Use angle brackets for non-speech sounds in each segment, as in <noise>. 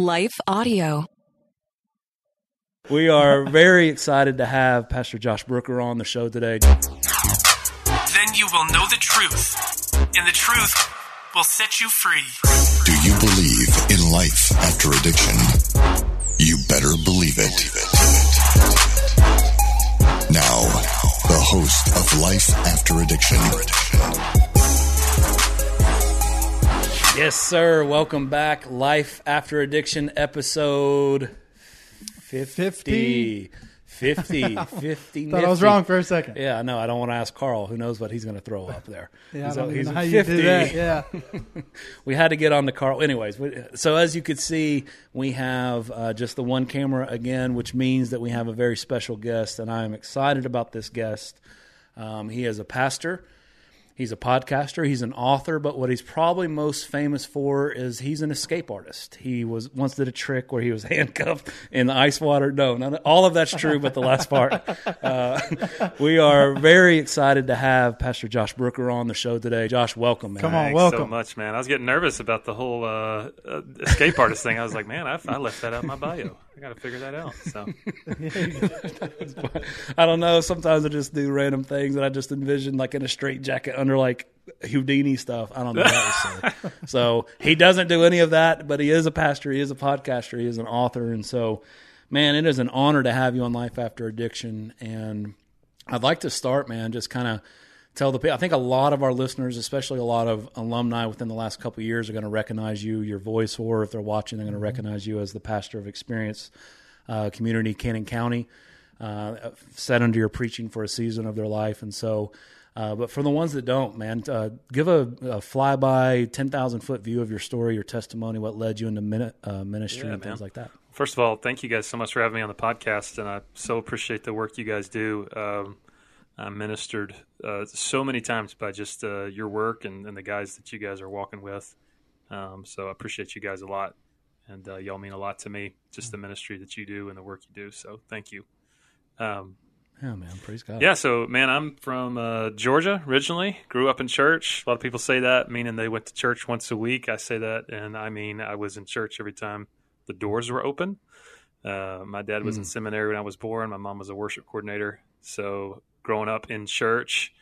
Life Audio. We are very excited to have Pastor Josh Brooker on the show today. Then you will know the truth, and the truth will set you free. Do you believe in life after addiction? You better believe it. Now, the host of Life After Addiction, Yes, sir. Welcome back. Life After Addiction, episode 50. 50. <laughs> 50. Thought I was wrong for a second. Yeah, no. I don't want to ask Carl. Who knows what he's going to throw up there. Yeah, He's- I don't he's know how you do that. Yeah. <laughs> we had to get on the Carl. Anyways, we- so as you could see, we have uh, just the one camera again, which means that we have a very special guest, and I am excited about this guest. Um, he is a pastor. He's a podcaster. He's an author, but what he's probably most famous for is he's an escape artist. He was once did a trick where he was <laughs> handcuffed in the ice water. No, none, all of that's true, but the last part. <laughs> Uh, <laughs> we are very excited to have Pastor Josh Brooker on the show today. Josh, welcome, man. Come on, Thanks welcome. so much, man. I was getting nervous about the whole uh, uh, escape artist thing. I was like, man, I, I left that out of my bio. I got to figure that out. So <laughs> I don't know. Sometimes I just do random things, and I just envision like in a straight jacket under like Houdini stuff. I don't know. That was <laughs> so he doesn't do any of that, but he is a pastor. He is a podcaster. He is an author, and so, man, it is an honor to have you on Life After Addiction. And I'd like to start, man, just kind of tell the people. I think a lot of our listeners, especially a lot of alumni within the last couple of years, are going to recognize you, your voice, or if they're watching, they're going to recognize you as the pastor of Experience uh, Community, Cannon County, uh, set under your preaching for a season of their life, and so. Uh, but for the ones that don't, man, uh, give a, a flyby, ten thousand foot view of your story, your testimony, what led you into min- uh, ministry, Yeah, and things like that. first of all, thank you guys so much for having me on the podcast, and I so appreciate the work you guys do. Um, I'm ministered uh, so many times by just uh, your work and, and the guys that you guys are walking with. Um, so I appreciate you guys a lot, and uh, y'all mean a lot to me. Just the ministry that you do and the work you do. So thank you. Um, Yeah, man, praise God. Yeah, so man, I'm from uh, Georgia originally. Grew up in church. A lot of people say that, meaning they went to church once a week. I say that, and I mean I was in church every time the doors were open. Uh, my dad was in seminary when I was born. My mom was a worship coordinator. So growing up in church,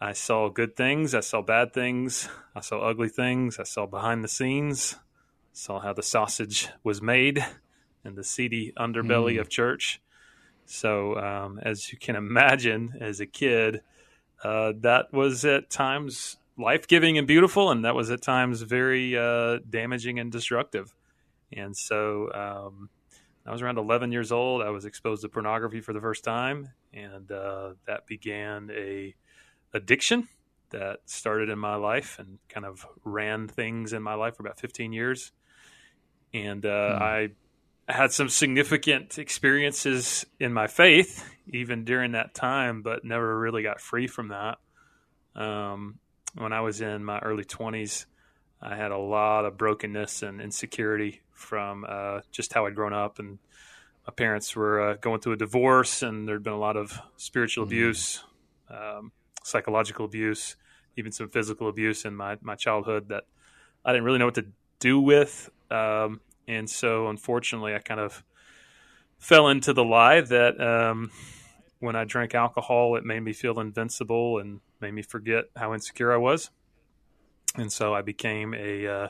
I saw good things. I saw bad things. I saw ugly things. I saw behind the scenes. Saw how the sausage was made in the seedy underbelly of church. So, um, as you can imagine, as a kid, uh, that was at times life giving and beautiful, and that was at times very uh, damaging and destructive. And so, um, I was around 11 years old. I was exposed to pornography for the first time, and uh, that began a addiction that started in my life and kind of ran things in my life for about 15 years. And uh, I had some significant experiences in my faith even during that time, but never really got free from that. Um, when I was in my early 20s, I had a lot of brokenness and insecurity from uh, just how I'd grown up. And my parents were uh, going through a divorce, and there'd been a lot of spiritual abuse, um, psychological abuse, even some physical abuse in my, my childhood that I didn't really know what to do with. Um, and so, unfortunately, I kind of fell into the lie that um, when I drank alcohol, it made me feel invincible and made me forget how insecure I was. And so, I became a, uh,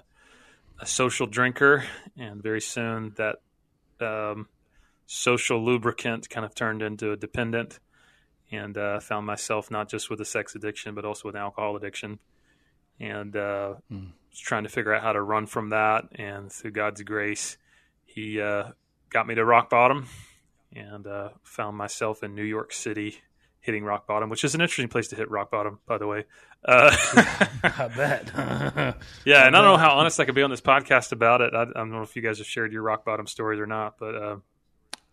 a social drinker, and very soon that um, social lubricant kind of turned into a dependent, and uh, found myself not just with a sex addiction, but also with an alcohol addiction. And uh, was trying to figure out how to run from that. And through God's grace, He uh, got me to rock bottom and uh, found myself in New York City hitting rock bottom, which is an interesting place to hit rock bottom, by the way. Uh, <laughs> I bet. <laughs> yeah, and I don't know how honest I could be on this podcast about it. I, I don't know if you guys have shared your rock bottom stories or not, but uh,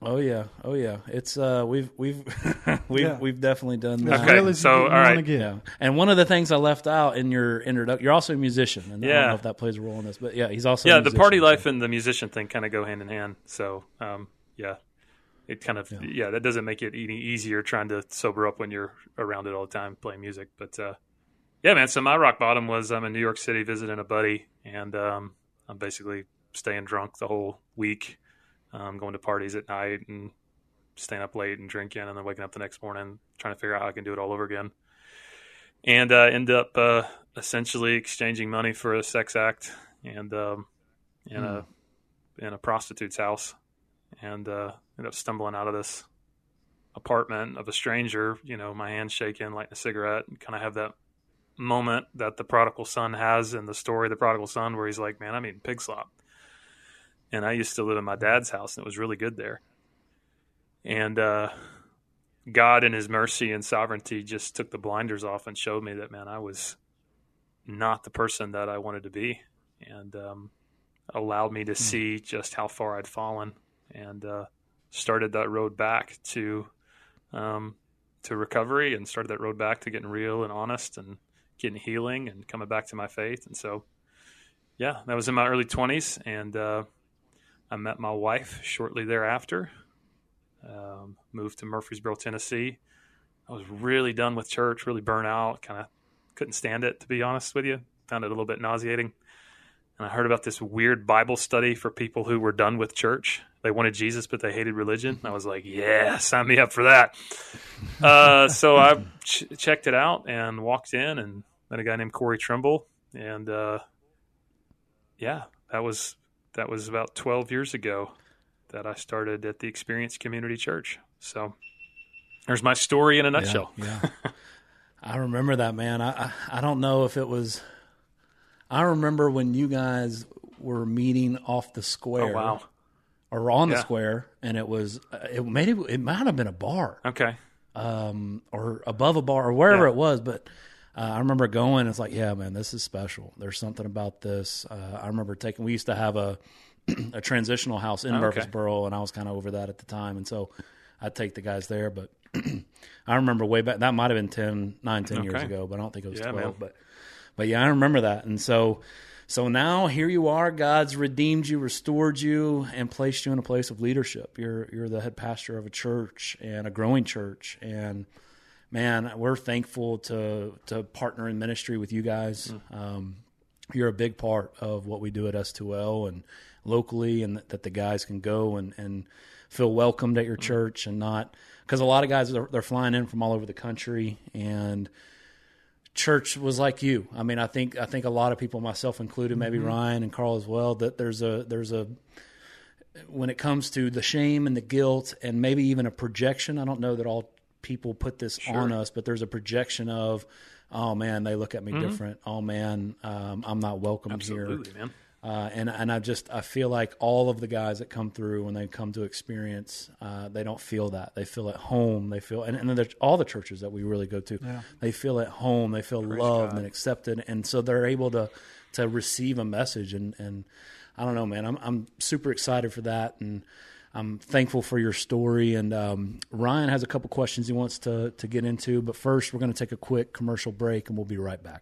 oh yeah, oh yeah. It's uh, we've we've <laughs> we've Yeah. we've definitely done As that. Okay, real as so, you, all you right. want to get. Yeah, and one of the things I left out in your introduction, you're also a musician, and I don't Yeah. know if that plays a role in this, but yeah, he's also a yeah, the musician, party so- life and the musician thing kind of go hand in hand. So um, yeah, it kind of yeah. that doesn't make it any easier trying to sober up when you're around it all the time playing music. But uh, yeah, man. So my rock bottom was I'm in New York City visiting a buddy, and um, I'm basically staying drunk the whole week, um, going to parties at night and staying up late and drinking, and then waking up the next morning trying to figure out how I can do it all over again. And uh, end up uh, essentially exchanging money for a sex act and um, in a in a prostitute's house, and uh, ended up stumbling out of this apartment of a stranger. You know, my hand shaking, lighting a cigarette, and kind of have that moment that the prodigal son has in the story, the prodigal son, where he's like, "Man, I'm eating pig slop." And I used to live in my dad's house, and it was really good there. And uh, God, in His mercy and sovereignty, just took the blinders off and showed me that, man, I was not the person that I wanted to be, and um, allowed me to see just how far I'd fallen, and uh, started that road back to um, to recovery, and started that road back to getting real and honest, and getting healing, and coming back to my faith. And so, yeah, that was in my early twenties, and uh, I met my wife shortly thereafter. Um, moved to Murfreesboro, Tennessee. I was really done with church, really burnt out, kind of couldn't stand it, to be honest with you. Found it a little bit nauseating. And I heard about this weird Bible study for people who were done with church. They wanted Jesus, but they hated religion. I was like, yeah, sign me up for that. <laughs> Uh, so I ch- checked it out and walked in and met a guy named Corey Trimble. And uh, yeah, that was that was about 12 years ago that I started at the Experience Community Church. So there's my story in a nutshell. Yeah, yeah. <laughs> I remember that man. I, I I don't know if it was. I remember when you guys were meeting off the Oh square, wow. or on the square, and it was uh, it maybe it might have been a bar, Okay. um, or above a bar, or wherever Yeah. it was. But uh, I remember going. It's like, yeah, man, this is special. There's something about this. Uh, I remember taking. We used to have a <clears throat> a transitional house in Okay. Murfreesboro, and I was kind of over that at the time, and so I'd take the guys there. But <clears throat> I remember way back. That might have been 10, 9, 10 years ago, but I don't think it was Yeah, twelve. man. But but yeah, I remember that, and so. So now here you are. God's redeemed you, restored you, and placed you in a place of leadership. You're you're the head pastor of a church and a growing church, and man, we're thankful to to partner in ministry with you guys. Um, you're a big part of what we do at S2L and locally, and that, that the guys can go and, and feel welcomed at your church and not because a lot of guys are, they're flying in from all over the country and church was like you. I mean, I think I think a lot of people, myself included, maybe Ryan and Carl as well, that there's a there's a when it comes to the shame and the guilt and maybe even a projection. I don't know that all people put this on us, but there's a projection of, oh man, they look at me different. Oh man, um, I'm not welcome here. Absolutely, man. Uh, and and I just I feel like all of the guys that come through when they come to experience, uh, they don't feel that. They feel at home. They feel and, and then there's all the churches that we really go to, they feel at home. They feel loved God. and accepted, and so they're able to to receive a message. And and I don't know, man. I'm I'm super excited for that, and I'm thankful for your story. And um, Ryan has a couple questions he wants to to get into, but first we're going to take a quick commercial break, and we'll be right back.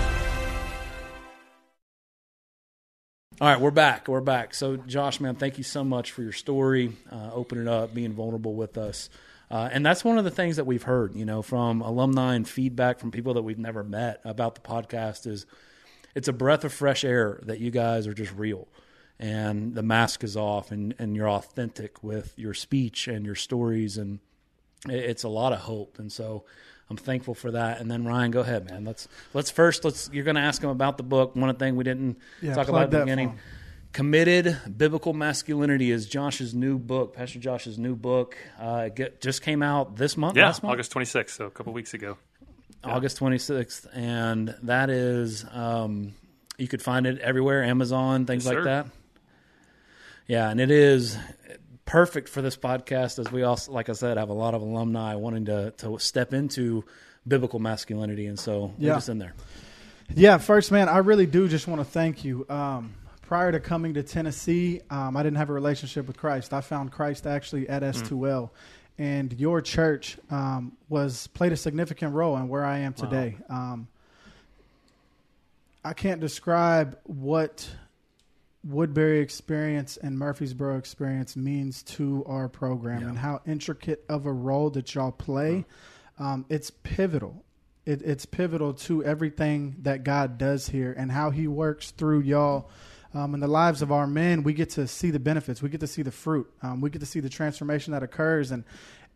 All right, we're back. We're back. So, Josh, man, thank you so much for your story, uh, opening up, being vulnerable with us. Uh, and that's one of the things that we've heard, you know, from alumni and feedback from people that we've never met about the podcast is it's a breath of fresh air that you guys are just real and the mask is off and, and you're authentic with your speech and your stories. And it's a lot of hope. And so I'm thankful for that. And then Ryan, go ahead, man. Let's let's first let's you're going to ask him about the book. One thing we didn't Yeah, talk about at the beginning. Committed Biblical Masculinity is Josh's new book, Pastor Josh's new book. Uh, get, just came out this month. Yeah, last month? August 26th, so a couple weeks ago. August 26th, and that is um, you could find it everywhere, Amazon, things Yes, like sir. that. Yeah, and it is perfect for this podcast, as we also, like I said, have a lot of alumni wanting to to step into biblical masculinity, and so we're Yeah. just in there. Yeah, first, man, I really do just want to thank you. Um, prior to coming to Tennessee, um, I didn't have a relationship with Christ. I found Christ actually at S2L, and your church um, was played a significant role in where I am today. Um, I can't describe what Woodbury experience and Murfreesboro experience means to our program and how intricate of a role that y'all play. Um, it's pivotal. It, it's pivotal to everything that God does here and how He works through y'all. Um, in the lives of our men, we get to see the benefits. We get to see the fruit. Um, we get to see the transformation that occurs, and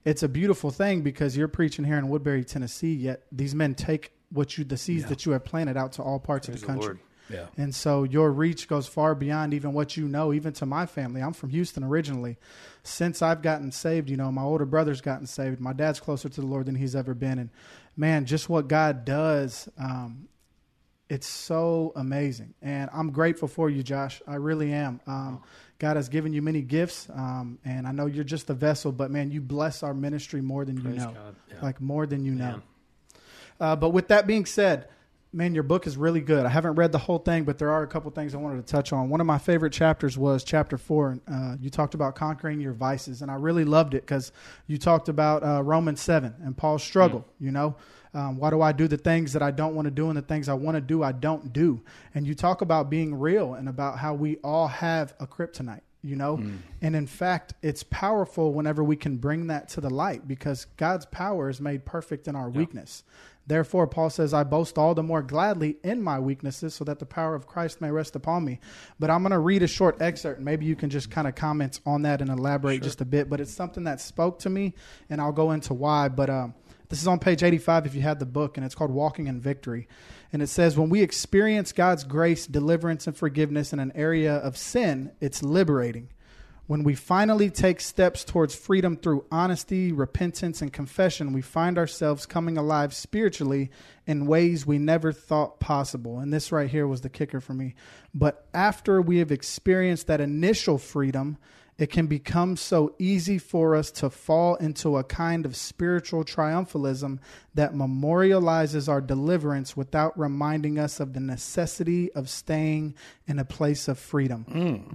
it's a beautiful thing because you're preaching here in Woodbury, Tennessee. Yet these men take what you, the seeds that you have planted, out to all parts Praise of the country. Yeah. And so your reach goes far beyond even what you know, even to my family. I'm from Houston originally. Since I've gotten saved, you know, my older brother's gotten saved. My dad's closer to the Lord than he's ever been. And man, just what God does, um, it's so amazing. And I'm grateful for you, Josh. I really am. Um, God has given you many gifts. Um, and I know you're just a vessel, but man, you bless our ministry more than you know. Yeah. Like more than you know. Uh, but with that being said, man, your book is really good. I haven't read the whole thing, but there are a couple things I wanted to touch on. One of my favorite chapters was chapter four. Uh, you talked about conquering your vices, and I really loved it because you talked about uh, Romans seven and Paul's struggle. You know, um, why do I do the things that I don't want to do, and the things I want to do I don't do? And you talk about being real and about how we all have a kryptonite you know and in fact it's powerful whenever we can bring that to the light because god's power is made perfect in our weakness therefore paul says i boast all the more gladly in my weaknesses so that the power of christ may rest upon me but i'm going to read a short excerpt and maybe you can just kind of comment on that and elaborate just a bit but it's something that spoke to me and i'll go into why but um, this is on page 85 if you had the book, and it's called Walking in Victory. And it says, When we experience God's grace, deliverance, and forgiveness in an area of sin, it's liberating. When we finally take steps towards freedom through honesty, repentance, and confession, we find ourselves coming alive spiritually in ways we never thought possible. And this right here was the kicker for me. But after we have experienced that initial freedom, it can become so easy for us to fall into a kind of spiritual triumphalism that memorializes our deliverance without reminding us of the necessity of staying in a place of freedom.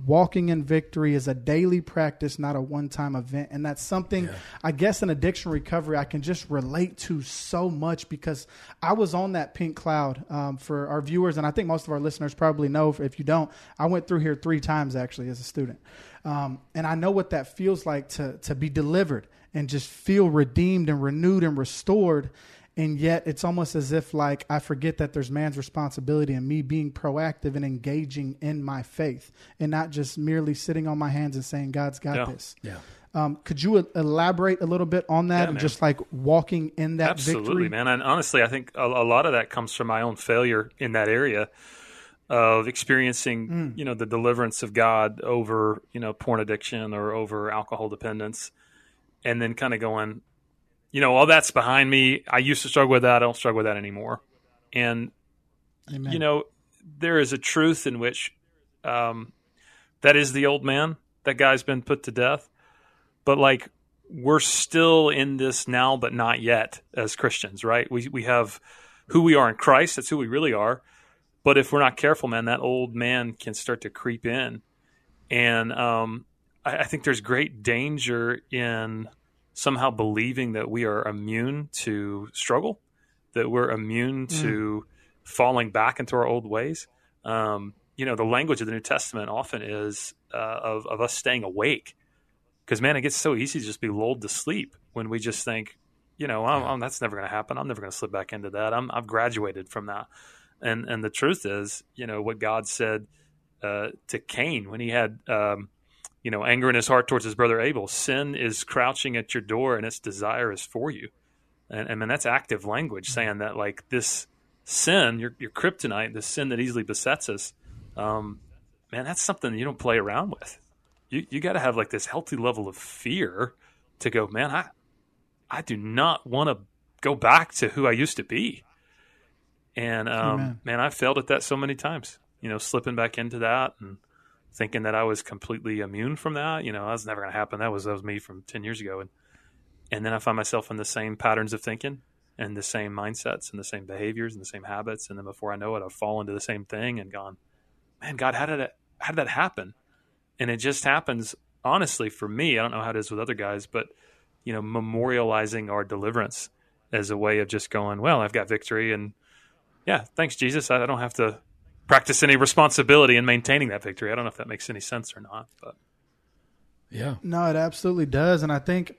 Walking in victory is a daily practice, not a one time event. And that's something, I guess, in addiction recovery, I can just relate to so much because I was on that pink cloud um, for our viewers. And I think most of our listeners probably know. If you don't, I went through here three times actually as a student. Um, and I know what that feels like to, to be delivered and just feel redeemed and renewed and restored. And yet it's almost as if like I forget that there's man's responsibility and me being proactive and engaging in my faith and not just merely sitting on my hands and saying, God's got Yeah. this. Yeah. Um, could you elaborate a little bit on that Yeah, and man. just like walking in that Absolutely, victory? man. And honestly, I think a, a lot of that comes from my own failure in that area of experiencing, Mm. you know, the deliverance of God over, you know, porn addiction or over alcohol dependence, and then kind of going, you know, all that's behind me. I used to struggle with that. I don't struggle with that anymore. And Amen. you know, there is a truth in which um, that is the old man. That guy's been put to death. But like, we're still in this now, but not yet as Christians, right? We we have who we are in Christ. That's who we really are. But if we're not careful, man, that old man can start to creep in, and um, I, I think there's great danger in somehow believing that we are immune to struggle, that we're immune to falling back into our old ways. Um, you know, the language of the New Testament often is uh, of, of us staying awake. Because, man, it gets so easy to just be lulled to sleep when we just think, you know, I'm, I'm- that's never going to happen. I'm never going to slip back into that. I'm, I've graduated from that. And, and the truth is, you know, what God said uh, to Cain when he had, um, you know, anger in his heart towards his brother Abel sin is crouching at your door and its desire is for you. And, and man, that's active language saying that, like, this sin, your, your kryptonite, the sin that easily besets us, um, man, that's something you don't play around with. You you got to have like this healthy level of fear to go, man. I I do not want to go back to who I used to be. And um, man, I failed at that so many times. You know, slipping back into that and thinking that I was completely immune from that. You know, that's never going to happen. That was that was me from ten years ago, and and then I find myself in the same patterns of thinking and the same mindsets and the same behaviors and the same habits. And then before I know it, I've fallen to the same thing and gone, man, God, how did it, how did that happen? And it just happens honestly for me. I don't know how it is with other guys, but you know, memorializing our deliverance as a way of just going, well, I've got victory and yeah, thanks Jesus. I, I don't have to practice any responsibility in maintaining that victory. I don't know if that makes any sense or not, but Yeah. No, it absolutely does. And I think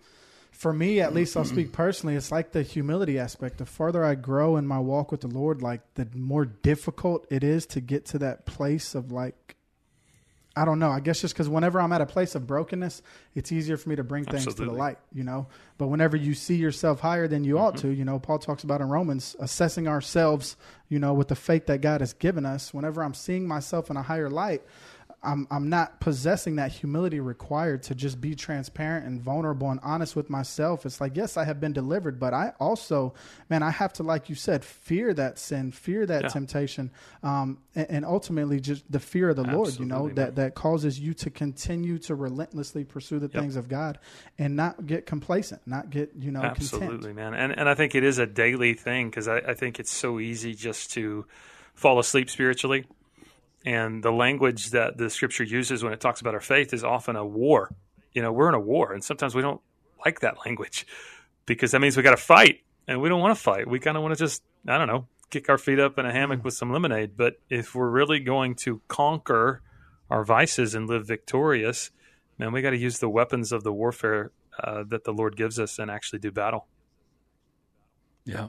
for me, at least I'll speak personally, it's like the humility aspect. The further I grow in my walk with the Lord, like the more difficult it is to get to that place of like, I don't know. I guess just because whenever I'm at a place of brokenness, it's easier for me to bring things to the light, you know. But whenever you see yourself higher than you ought Mm-hmm. to, you know, Paul talks about in Romans, assessing ourselves, you know, with the faith that God has given us. Whenever I'm seeing myself in a higher light, I'm I'm not possessing that humility required to just be transparent and vulnerable and honest with myself. It's like, yes, I have been delivered, but I also, man, I have to, like you said, fear that sin, fear that Yeah. temptation, um, and, and ultimately just the fear of the Lord. You know Absolutely, that that causes you to continue to relentlessly pursue the things of God and not get complacent, not get you know Absolutely, content. man. And and I think it is a daily thing because I, I think it's so easy just to fall asleep spiritually. And the language that the scripture uses when it talks about our faith is often a war. You know, we're in a war, and sometimes we don't like that language <laughs> because that means we got to fight, and we don't want to fight. We kind of want to just, I don't know, kick our feet up in a hammock with some lemonade. But if we're really going to conquer our vices and live victorious, man, we got to use the weapons of the warfare uh, that the Lord gives us and actually do battle. Yeah.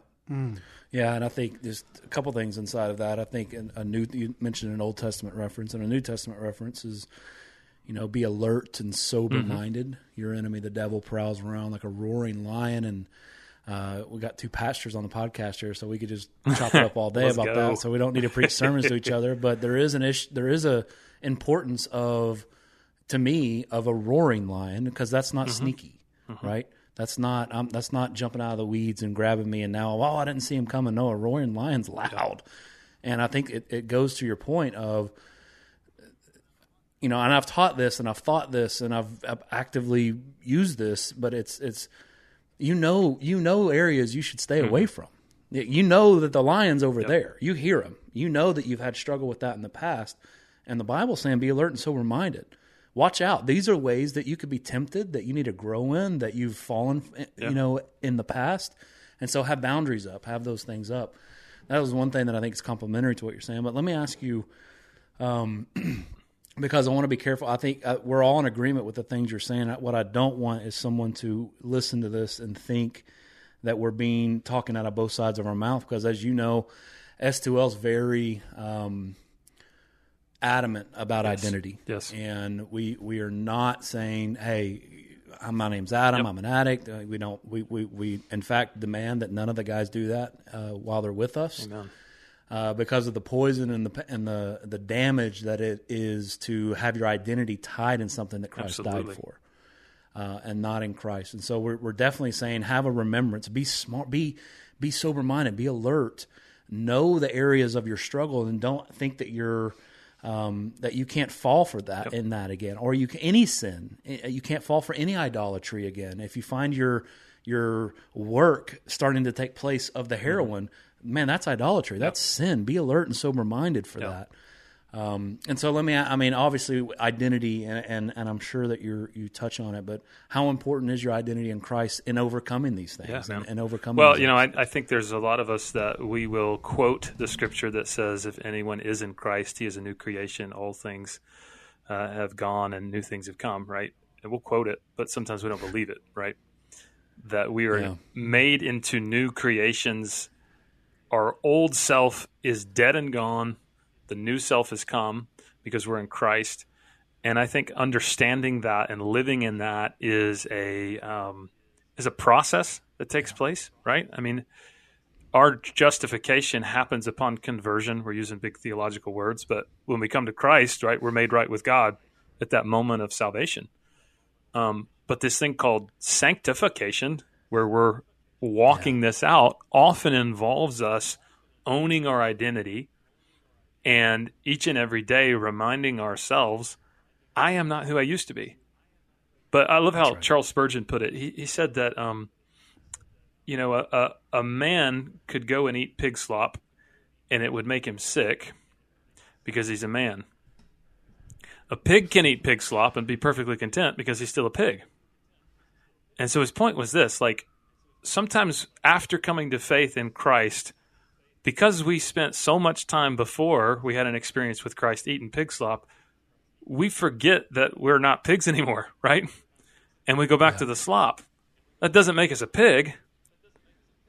Yeah, and I think just a couple things inside of that. I think a new you mentioned an Old Testament reference, and a New Testament reference is, you know, be alert and sober minded. Mm-hmm. Your enemy, the devil, prowls around like a roaring lion, and uh, we got two pastors on the podcast here, so we could just <laughs> chop it up all day about go. that. So we don't need to preach sermons to each <laughs> other, but there is an issue. There is a importance of, to me, of a roaring lion because that's not mm-hmm. sneaky, mm-hmm. right? That's not um, that's not jumping out of the weeds and grabbing me and now oh I didn't see him coming. No, a roaring lion's loud, and I think it, it goes to your point of you know, and I've taught this and I've thought this and I've, I've actively used this, but it's it's you know you know areas you should stay away from. You know that the lion's over there. You hear him. You know that you've had struggle with that in the past, and the Bible's saying be alert and sober minded. Watch out. These are ways that you could be tempted, that you need to grow in, that you've fallen, eh, you know, in the past, and so have boundaries up, have those things up. That was one thing that I think is complementary to what you're saying. But let me ask you, <clears throat> because I want to be careful. I think uh, we're all in agreement with the things you're saying. What I don't want is someone to listen to this and think that we're being talking out of both sides of our mouth. Because as you know, S2L is very um, adamant about identity. Yes. and we we are not saying, "Hey, my name's Adam. I'm an addict." Uh, we don't. We, we we in fact demand that none of the guys do that uh, while they're with us Amen. uh, because of the poison and the and the the damage that it is to have your identity tied in something that Christ Absolutely. died for, uh, and not in Christ. And so we're we're definitely saying have a remembrance, be smart, be be sober minded, be alert, know the areas of your struggle, and don't think that you're. Um, that you can't fall for that in that again, or you can, any sin. Eh, You can't fall for any idolatry again. If you find your your work starting to take place of the heroin, man, that's idolatry. That's sin. Be alert and sober minded for that. Um, and so let me, I mean, obviously identity, and, and, and I'm sure that you you touch on it, but how important is your identity in Christ in overcoming these things Yeah, and, and overcoming? Well, you know. I, I think there's a lot of us that we will quote the scripture that says, "If anyone is in Christ, he is a new creation. All things uh, have gone, and new things have come." Right? And we'll quote it, but sometimes we don't believe it. Right? That we are Yeah. made into new creations. Our old self is dead and gone. The new self has come because we're in Christ. And I think understanding that and living in that is a um, is a process that takes place, right? I mean, our justification happens upon conversion. We're using big theological words, but when we come to Christ, right, we're made right with God at that moment of salvation. Um, but this thing called sanctification, where we're walking yeah. this out, often involves us owning our identity and each and every day reminding ourselves, I am not who I used to be. But I love how right. Charles Spurgeon put it. He, he said that, um, you know, a, a, a man could go and eat pig slop and it would make him sick because he's a man. A pig can eat pig slop and be perfectly content because he's still a pig. And so his point was this like, sometimes after coming to faith in Christ, because we spent so much time before we had an experience with Christ eating pig slop, we forget that we're not pigs <laughs> anymore, right? And we go back yeah. to the slop. That doesn't make us a pig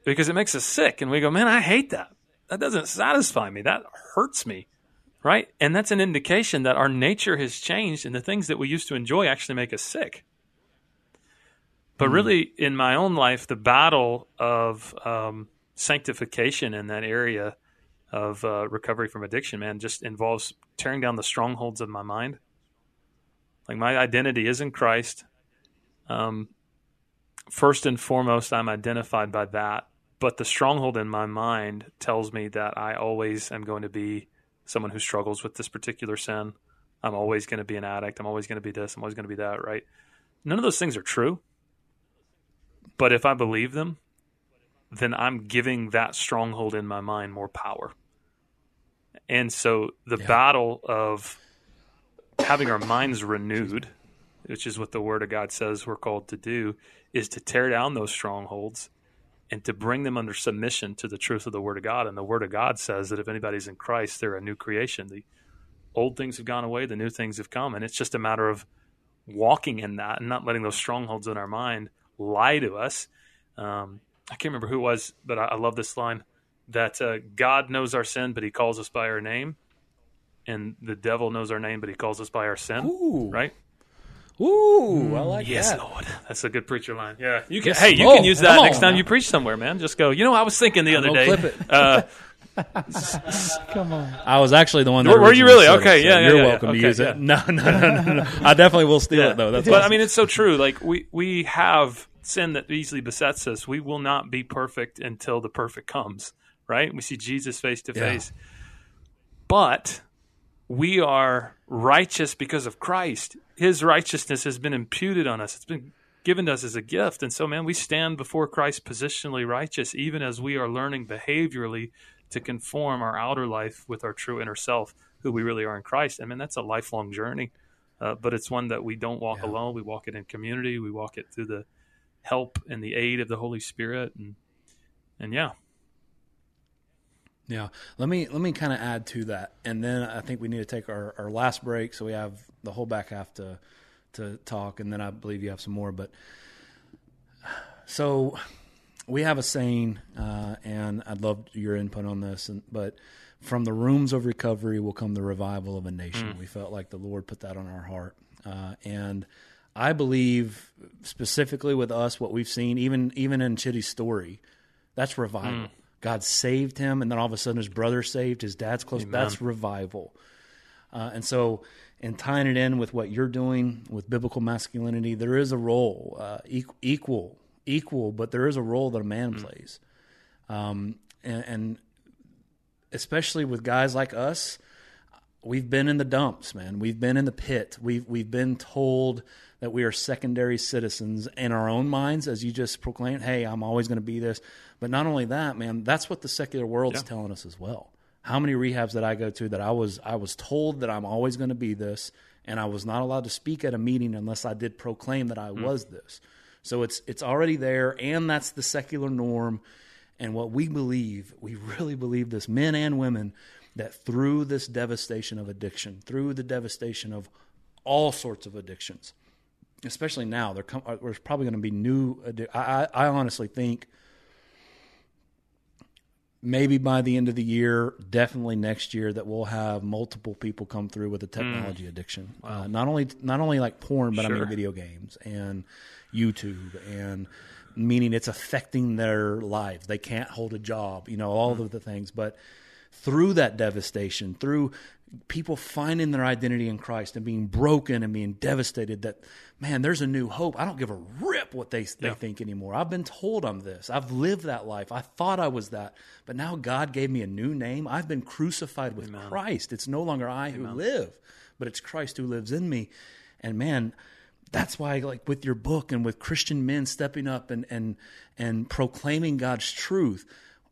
because it makes us sick. And we go, man, I hate that. That doesn't satisfy me. That hurts me, right? And that's an indication that our nature has changed and the things that we used to enjoy actually make us sick. But mm. really, in my own life, the battle of um, sanctification in that area of uh, recovery from addiction, man, just involves tearing down the strongholds of my mind. Like my identity is in Christ. Um, first and foremost, I'm identified by that. But the stronghold in my mind tells me that I always am going to be someone who struggles with this particular sin. I'm always going to be an addict. I'm always going to be this. I'm always going to be that, right? None of those things are true. But if I believe them, then I'm giving that stronghold in my mind more power. And so the yeah. battle of having our minds renewed, which is what the Word of God says we're called to do, is to tear down those strongholds and to bring them under submission to the truth of the Word of God. And the Word of God says that if anybody's in Christ, they're a new creation. The old things have gone away, the new things have come. And it's just a matter of walking in that and not letting those strongholds in our mind lie to us. Um, I can't remember who it was, but I, I love this line that uh, God knows our sin, but He calls us by our name, and the devil knows our name, but he calls us by our sin. Ooh. Right? Ooh, I like yes, that. Lord. That's a good preacher line. Yeah, you can. Yes, hey, you can use that next time now. you preach somewhere, man. Just go. You know, I was thinking the other day. Clip it. Uh, <laughs> Come on. I was actually the one. That were, were you really? Okay, it, yeah, so yeah, You're yeah, welcome okay, to use yeah. it. <laughs> No, no, no, no, no. I definitely will steal it though. That's but awesome. I mean, it's so true. Like we we have sin that easily besets us. We will not be perfect until the perfect comes. Right? We see Jesus face to face. But we are righteous because of Christ. His righteousness has been imputed on us. It's been given to us as a gift. And so, man, we stand before Christ positionally righteous, even as we are learning behaviorally to conform our outer life with our true inner self, who we really are in Christ. I mean, that's a lifelong journey, uh, but it's one that we don't walk yeah. alone. We walk it in community. We walk it through the help and the aid of the Holy Spirit, and and yeah, yeah, let me let me kind of add to that, and then I think we need to take our, our last break, so we have the whole back half to to talk, and then I believe you have some more. But so we have a saying, uh, and I'd love your input on this. And, but from the rooms of recovery will come the revival of a nation. Mm. We felt like the Lord put that on our heart, uh, and I believe specifically with us, what we've seen, even even in Chitty's story, that's revival. Mm God saved him, and then all of a sudden his brother saved, his dad's close. Amen. That's revival. Uh, and so, in tying it in with what you're doing with biblical masculinity, there is a role, uh, equal, equal, but there is a role that a man mm-hmm. plays. Um, and, and especially with guys like us, we've been in the dumps, man. We've been in the pit. We've we've been told that we are secondary citizens in our own minds, as you just proclaimed. Hey, I'm always going to be this. But not only that, man, that's what the secular world's yeah. telling us as well. How many rehabs did I go to that I was I was told that I'm always going to be this, and I was not allowed to speak at a meeting unless I did proclaim that I mm. was this. So it's it's already there, and that's the secular norm. And what we believe, we really believe this, men and women, that through this devastation of addiction, through the devastation of all sorts of addictions, especially now, there come, uh, there's probably going to be new. I, I honestly think maybe by the end of the year, definitely next year, that we'll have multiple people come through with a technology mm. addiction. Wow. Uh, not only not only like porn, but sure. I mean video games and YouTube and meaning it's affecting their lives. They can't hold a job, you know, all of the things. But through that devastation, through people finding their identity in Christ and being broken and being devastated that man there's a new hope. I don't give a rip what they they Yeah. think anymore. I've been told I'm this. I've lived that life. I thought I was that but now God gave me a new name. I've been crucified with Christ. It's no longer I who live but it's Christ who lives in me. And man that's why like with your book and with Christian men stepping up and and and proclaiming God's truth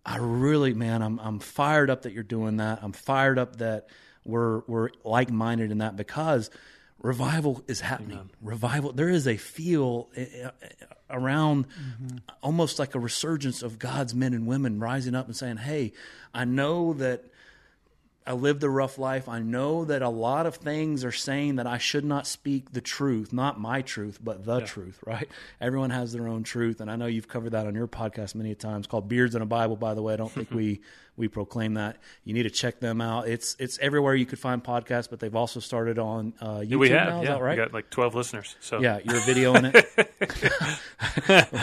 I really man I'm I'm fired up that you're doing that. I'm fired up that we're we're like minded in that because revival is happening revival there is a feel uh, uh, around almost like a resurgence of God's men and women rising up and saying hey I know that I lived a rough life. I know that a lot of things are saying that I should not speak the truth, not my truth, but the truth, right? Everyone has their own truth. And I know you've covered that on your podcast many times called Beards in a Bible, by the way. I don't think <laughs> we, we proclaim that. You need to check them out. It's, it's everywhere you could find podcasts, but they've also started on uh, YouTube we have, now. Yeah. right? We got like 12 listeners. So Yeah, you're videoing it.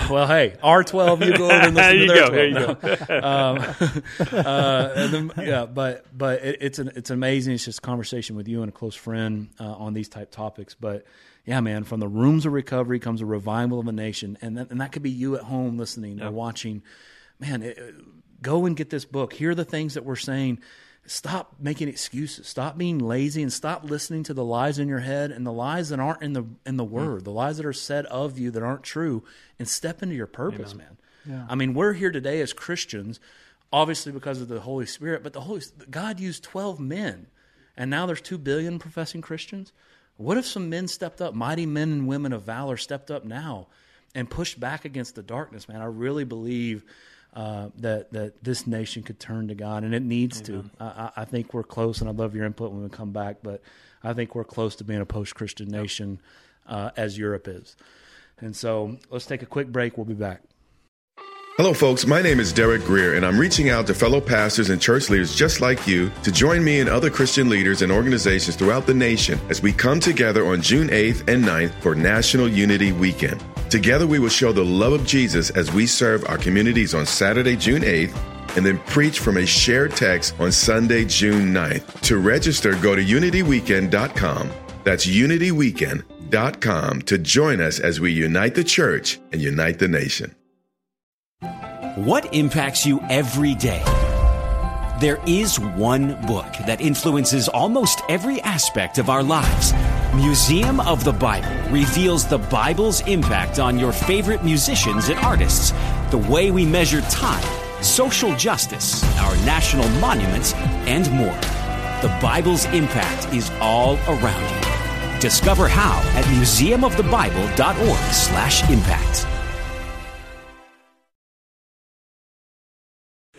<laughs> well, hey, R12, you go over and listen There to you their go, there 12. you go. <laughs> um, uh, then, yeah, but but it, it's an it's amazing. It's just a conversation with you and a close friend uh, on these type topics. But yeah, man, from the rooms of recovery comes a revival of a nation, and that, and that could be you at home listening or watching. Man, it, go and get this book. Hear the things that we're saying. Stop making excuses. Stop being lazy, and stop listening to the lies in your head and the lies that aren't in the in the hmm. Word, the lies that are said of you that aren't true, and step into your purpose, man. I mean, we're here today as Christians, obviously because of the Holy Spirit, but the Holy God used twelve men, and now there's two billion professing Christians. What if some men stepped up, mighty men and women of valor stepped up now and pushed back against the darkness, man? I really believe uh, that that this nation could turn to God, and it needs to. I, I I think we're close, and I love your input when we come back. But I think we're close to being a post-Christian nation, uh, as Europe is. And so, let's take a quick break. We'll be back. Hello, folks. My name is Derek Greer, and I'm reaching out to fellow pastors and church leaders just like you to join me and other Christian leaders and organizations throughout the nation as we come together on June 8th and 9th for National Unity Weekend. Together, we will show the love of Jesus as we serve our communities on Saturday, June 8th, and then preach from a shared text on Sunday, June 9th. To register, go to unityweekend.com. That's unityweekend.com to join us as we unite the church and unite the nation. What impacts you every day? There is one book that influences almost every aspect of our lives. Museum of the Bible reveals the Bible's impact on your favorite musicians and artists, the way we measure time, social justice, our national monuments, and more. The Bible's impact is all around you. Discover how at museumofthebible.org/impact.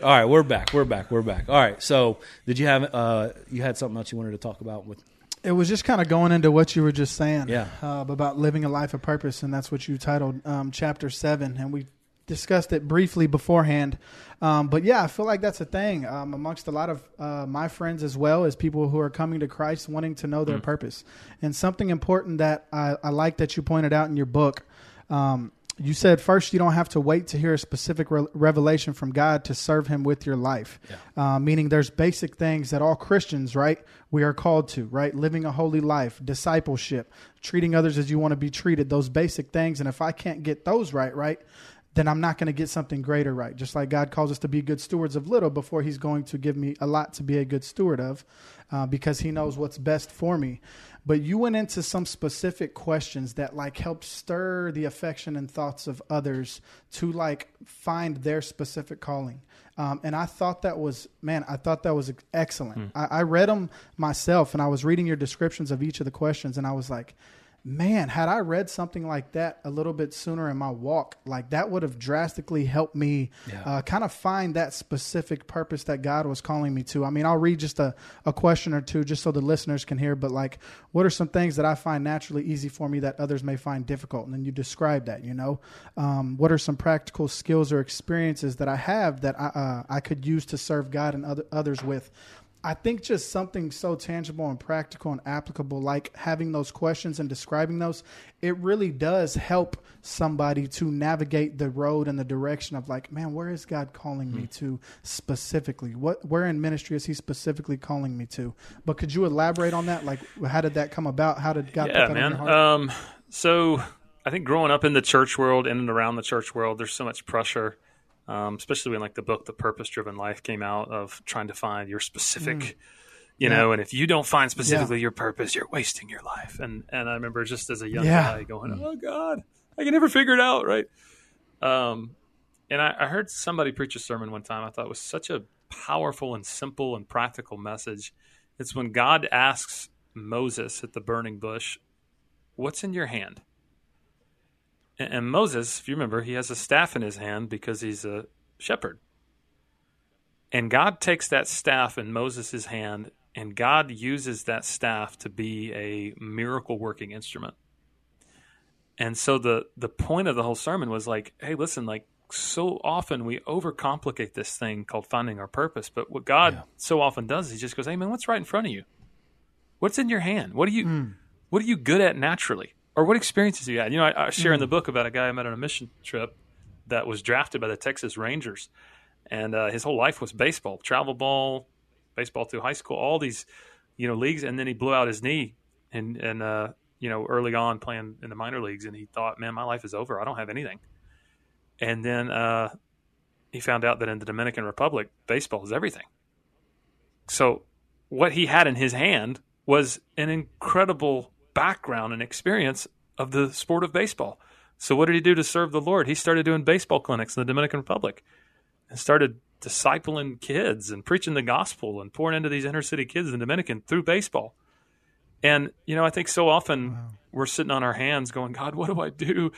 All right, we're back. We're back. We're back. All right. So, did you have uh, you had something else you wanted to talk about with? It was just kind of going into what you were just saying, Yeah. uh, about living a life of purpose, and that's what you titled um, chapter seven, and we discussed it briefly beforehand. Um, but yeah, I feel like that's a thing um, amongst a lot of uh, my friends as well as people who are coming to Christ, wanting to know their purpose, and something important that I, I like that you pointed out in your book. Um, you said first you don't have to wait to hear a specific re- revelation from God to serve Him with your life. Uh, meaning, there's basic things that all Christians, right, we are called to, right, living a holy life, discipleship, treating others as you want to be treated. Those basic things, and if I can't get those right, right, then I'm not going to get something greater right. Just like God calls us to be good stewards of little before He's going to give me a lot to be a good steward of, uh, because He knows what's best for me. But you went into some specific questions that like helped stir the affection and thoughts of others to like find their specific calling. Um, and I thought that was, man, I thought that was excellent. I, I read them myself and I was reading your descriptions of each of the questions and I was like, man, had I read something like that a little bit sooner in my walk, like that would have drastically helped me Yeah. uh, kind of find that specific purpose that God was calling me to. I mean, I'll read just a, a question or two just so the listeners can hear, but like, what are some things that I find naturally easy for me that others may find difficult? And then you describe that, you know? Um, what are some practical skills or experiences that I have that I, uh, I could use to serve God and other, others with? I think just something so tangible and practical and applicable, like having those questions and describing those, it really does help somebody to navigate the road and the direction of like, man, where is God calling me to specifically? What where in ministry is He specifically calling me to? But could you elaborate on that? Like, how did that come about? How did God yeah, put that man. your heart? Um, so I think growing up in the church world, in and around the church world, there's so much pressure, um, especially when like the book, The Purpose Driven Life, came out of trying to find your specific, you know, and if you don't find specifically your purpose, you're wasting your life. And and I remember just as a young Yeah. guy going, "Oh God, I can never figure it out." Right. Um, and I, I heard somebody preach a sermon one time. I thought it was such a powerful and simple and practical message. It's when God asks Moses at the burning bush, "What's in your hand?" And, Moses, if you remember, he has a staff in his hand because he's a shepherd. And God takes that staff in Moses' hand, and God uses that staff to be a miracle working instrument. And so the the point of the whole sermon was like, hey, listen, like so often we overcomplicate this thing called finding our purpose, but what God so often does is he just goes, "Hey man, what's right in front of you? What's in your hand? What are you hmm. what are you good at naturally? Or what experiences you had?" You know, I, I share in the book about a guy I met on a mission trip that was drafted by the Texas Rangers, and uh, his whole life was baseball, travel ball, baseball through high school, all these you know leagues, and then he blew out his knee and and uh, you know early on playing in the minor leagues, and he thought, man, my life is over. I don't have anything. And then uh, he found out that in the Dominican Republic, baseball is everything. So what he had in his hand was an incredible background and experience of the sport of baseball. So what did he do to serve the Lord? He started doing baseball clinics in the Dominican Republic and started discipling kids and preaching the gospel and pouring into these inner city kids in the Dominican through baseball. And you know, I think so often we're sitting on our hands going, God, what do I do?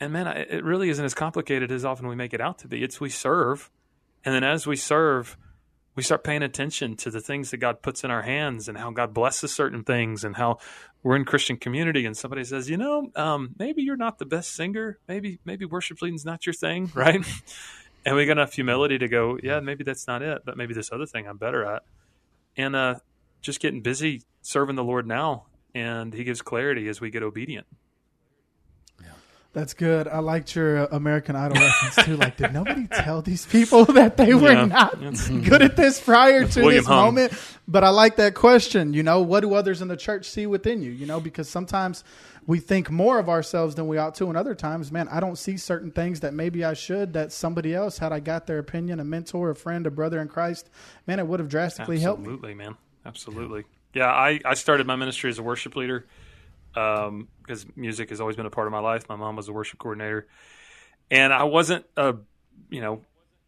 And man, I- it really isn't as complicated as often we make it out to be. It's we serve, and then as we serve, we start paying attention to the things that God puts in our hands and how God blesses certain things and how we're in Christian community and somebody says, you know, um, maybe you're not the best singer. Maybe maybe worship leading's not your thing, <laughs> right? and we got enough humility to go, yeah, maybe that's not it, but maybe this other thing I'm better at. And uh, just getting busy serving the Lord now, and He gives clarity as we get obedient. That's good. I liked your American Idol <laughs> reference too. Like, did nobody tell these people <laughs> that they were Yeah. not <laughs> good at this prior to William this Hung. moment? But I like that question. You know, what do others in the church see within you? You know, because sometimes we think more of ourselves than we ought to, and other times, man, I don't see certain things that maybe I should. That somebody else, had I got their opinion, a mentor, a friend, a brother in Christ, man, it would have drastically helped me. Absolutely, man. Absolutely. Yeah, I, I started my ministry as a worship leader um, because music has always been a part of my life. My mom was a worship coordinator, and I wasn't a you know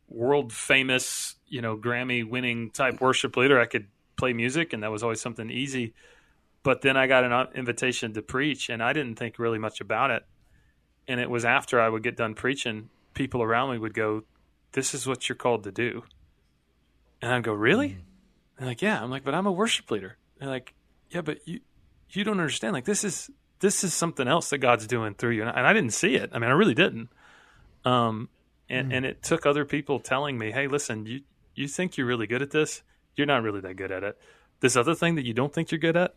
world famous you know Grammy winning type worship leader. I could play music, and that was always something easy. But then I got an uh, invitation to preach, and I didn't think really much about it. And it was after I would get done preaching, people around me would go, "This is what you're called to do," and I'd go, "Really?" They're like, yeah. I'm like, but I'm a worship leader. They're like, yeah, but you you don't understand. Like this is this is something else that God's doing through you, and I, and I didn't see it. I mean, I really didn't. Um, and and it took other people telling me, hey, listen, you you think you're really good at this? You're not really that good at it. This other thing that you don't think you're good at,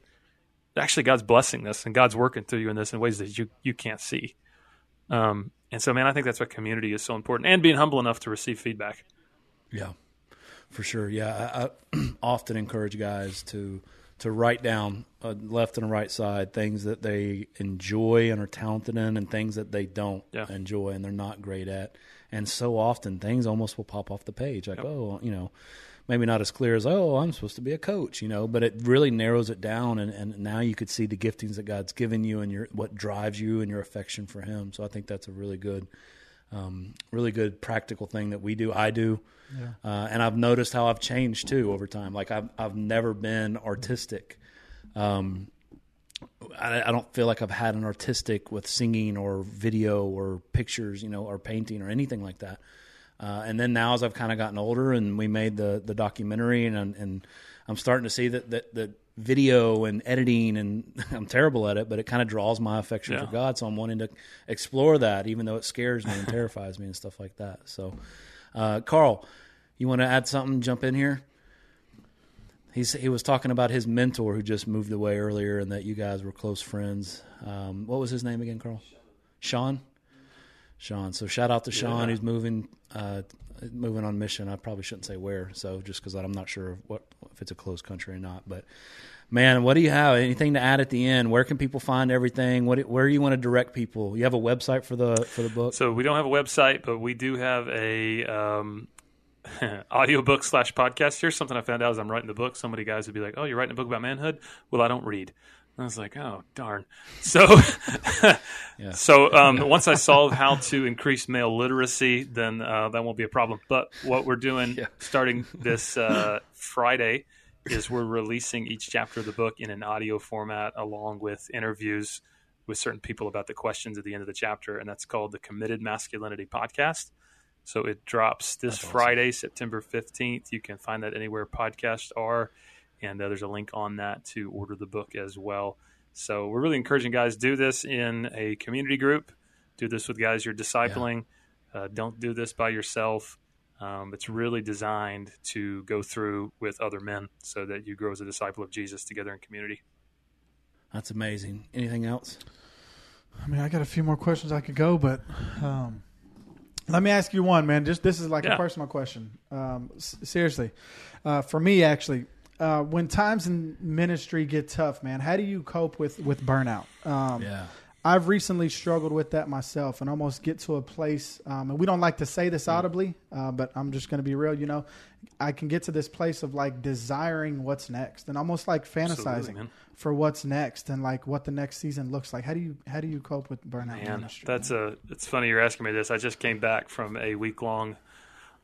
actually, God's blessing this, and God's working through you in this in ways that you you can't see. Um, and so, man, I think that's why community is so important, and being humble enough to receive feedback. Yeah, for sure. Yeah, I, I <clears throat> often encourage guys to to write down a left and a right side things that they enjoy and are talented in, and things that they don't Yeah. enjoy and they're not great at. And so often things almost will pop off the page, like, oh, you know, maybe not as clear as, oh, I'm supposed to be a coach, you know, but it really narrows it down, and, and now you could see the giftings that God's given you and your what drives you and your affection for Him. So I think that's a really good um, really good practical thing that we do. I do, uh, and I've noticed how I've changed too over time. Like I've I've never been artistic. Um, I, I don't feel like I've had an artistic with singing or video or pictures, you know, or painting or anything like that. Uh, and then now, as I've kind of gotten older, and we made the the documentary, and and I'm starting to see that that that video and editing, and <laughs> I'm terrible at it, but it kind of draws my affection Yeah. for God. So I'm wanting to explore that, even though it scares me and terrifies me and stuff like that. So, uh, Carl, you want to add something? Jump in here. He's, he was talking about his mentor who just moved away earlier and that you guys were close friends. Um, what was his name again, Carl? Sean? Sean. So shout out to Sean. He's moving uh, moving on mission. I probably shouldn't say where, so just because I'm not sure what if it's a closed country or not. But man, what do you have? Anything to add at the end? Where can people find everything? What where do you want to direct people? You have a website for the for the book? So we don't have a website, but we do have a um, <laughs> audiobook slash podcast. Here's something I found out as I'm writing the book. So many guys would be like, "Oh, you're writing a book about manhood?" Well, I don't read. I was like, "Oh, darn." So, <laughs> Yeah. so um, <laughs> once I solve how to increase male literacy, then uh, that won't be a problem. But what we're doing Yeah. starting <laughs> this uh, Friday is we're releasing each chapter of the book in an audio format, along with interviews with certain people about the questions at the end of the chapter, and that's called the Committed Masculinity Podcast. So it drops this Friday, September 15th. You can find that anywhere podcasts are. And uh, there's a link on that to order the book as well. So we're really encouraging guys do this in a community group. Do this with guys you're discipling. Uh, don't do this by yourself. Um, it's really designed to go through with other men so that you grow as a disciple of Jesus together in community. That's amazing. Anything else? I mean, I got a few more questions I could go, but um, let me ask you one, man. Just this is like Yeah. a personal question. Um, s- seriously, uh, for me, actually, uh, when times in ministry get tough, man, how do you cope with with burnout? Um, Yeah. I've recently struggled with that myself and almost get to a place, um, and we don't like to say this audibly, uh, but I'm just going to be real. You know, I can get to this place of like desiring what's next and almost like fantasizing for what's next and like what the next season looks like. How do you how do you cope with burnout Man, ministry? that's a. It's funny you're asking me this. I just came back from a week long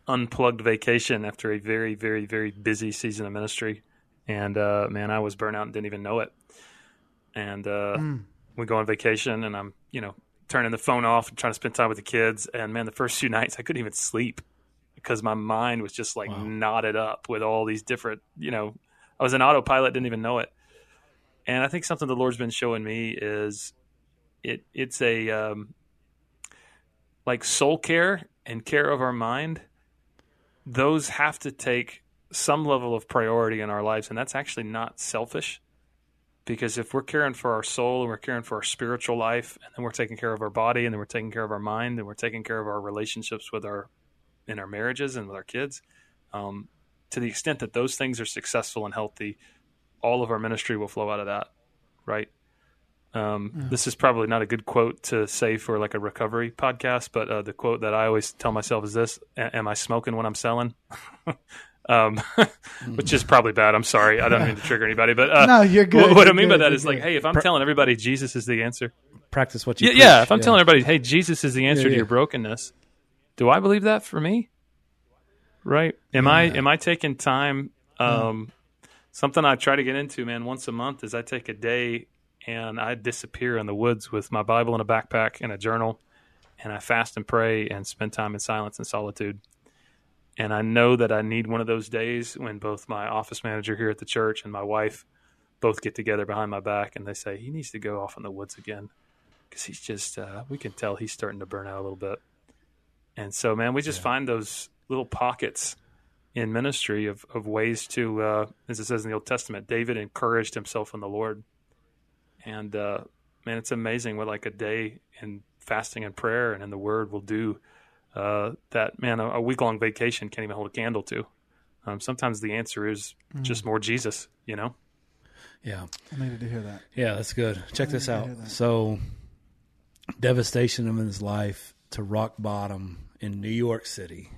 unplugged vacation after a very, very, very busy season of ministry, and uh, man, I was burnt out and didn't even know it. And uh, we go on vacation, and I'm you know turning the phone off and trying to spend time with the kids. And man, the first few <laughs> nights I couldn't even sleep because my mind was just like knotted up with all these different you know. I was an autopilot, didn't even know it. And I think something the Lord's been showing me is it it's a um, like soul care and care of our mind those have to take some level of priority in our lives and that's actually not selfish. Because if we're caring for our soul and we're caring for our spiritual life and then we're taking care of our body and then we're taking care of our mind and we're taking care of our relationships with our in our marriages and with our kids um, to the extent that those things are successful and healthy all of our ministry will flow out of that right? Um, This is probably not a good quote to say for like a recovery podcast, but uh, the quote that I always tell myself is this: "Am I smoking when I'm selling?" <laughs> um, <laughs> which is probably bad. I'm sorry. I don't mean to <laughs> trigger anybody, but uh, No, you're good. What, what I You're mean by good. that You're is like, hey, if I'm telling everybody Jesus is the answer, Practice what you yeah, yeah. If I'm telling everybody, hey, Jesus is the answer Yeah, to your brokenness, do I believe that for me? Right? Am I am I taking time? Um, Something I try to get into, man, once a month is I take a day and I disappear in the woods with my Bible in a backpack and a journal, and I fast and pray and spend time in silence and solitude. And I know that I need one of those days when both my office manager here at the church and my wife both get together behind my back and they say he needs to go off in the woods again because he's just uh, we can tell he's starting to burn out a little bit. And so, man, we just find those little pockets in ministry of, of ways to, uh, as it says in the Old Testament, David encouraged himself in the Lord. And uh, man, it's amazing what like a day in fasting and prayer and in the Word will do. Uh, that man, a, a week long vacation can't even hold a candle to. Um, sometimes the answer is just more Jesus, you know. Yeah. I needed to hear that. Yeah, that's good. Check this out. So, devastation of his life to rock bottom in New York City,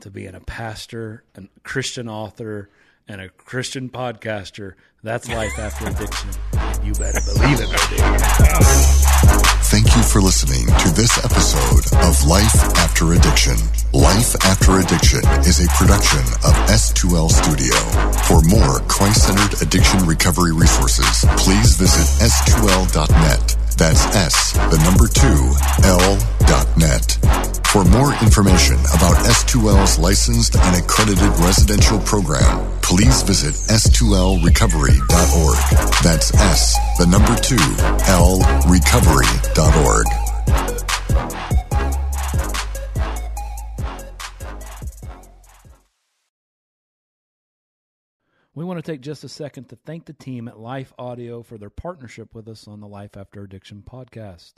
to being a pastor, a Christian author, and a Christian podcaster. That's life after addiction. You better believe it, baby. <laughs> For listening to this episode of Life After Addiction. Life After Addiction is a production of S2L Studio. For more Christ-centered addiction recovery resources, please visit s2l.net. That's S, the number two, L dot net. For more information about S2L's licensed and accredited residential program, please visit s2lrecovery.org. That's S, the number two, L recovery.org. We want to take just a second to thank the team at Life Audio for their partnership with us on the Life After Addiction podcast.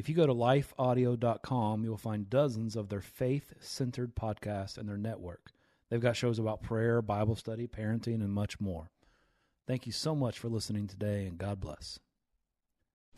If you go to lifeaudio.com, you'll find dozens of their faith centered podcasts and their network. They've got shows about prayer, Bible study, parenting, and much more. Thank you so much for listening today, and God bless.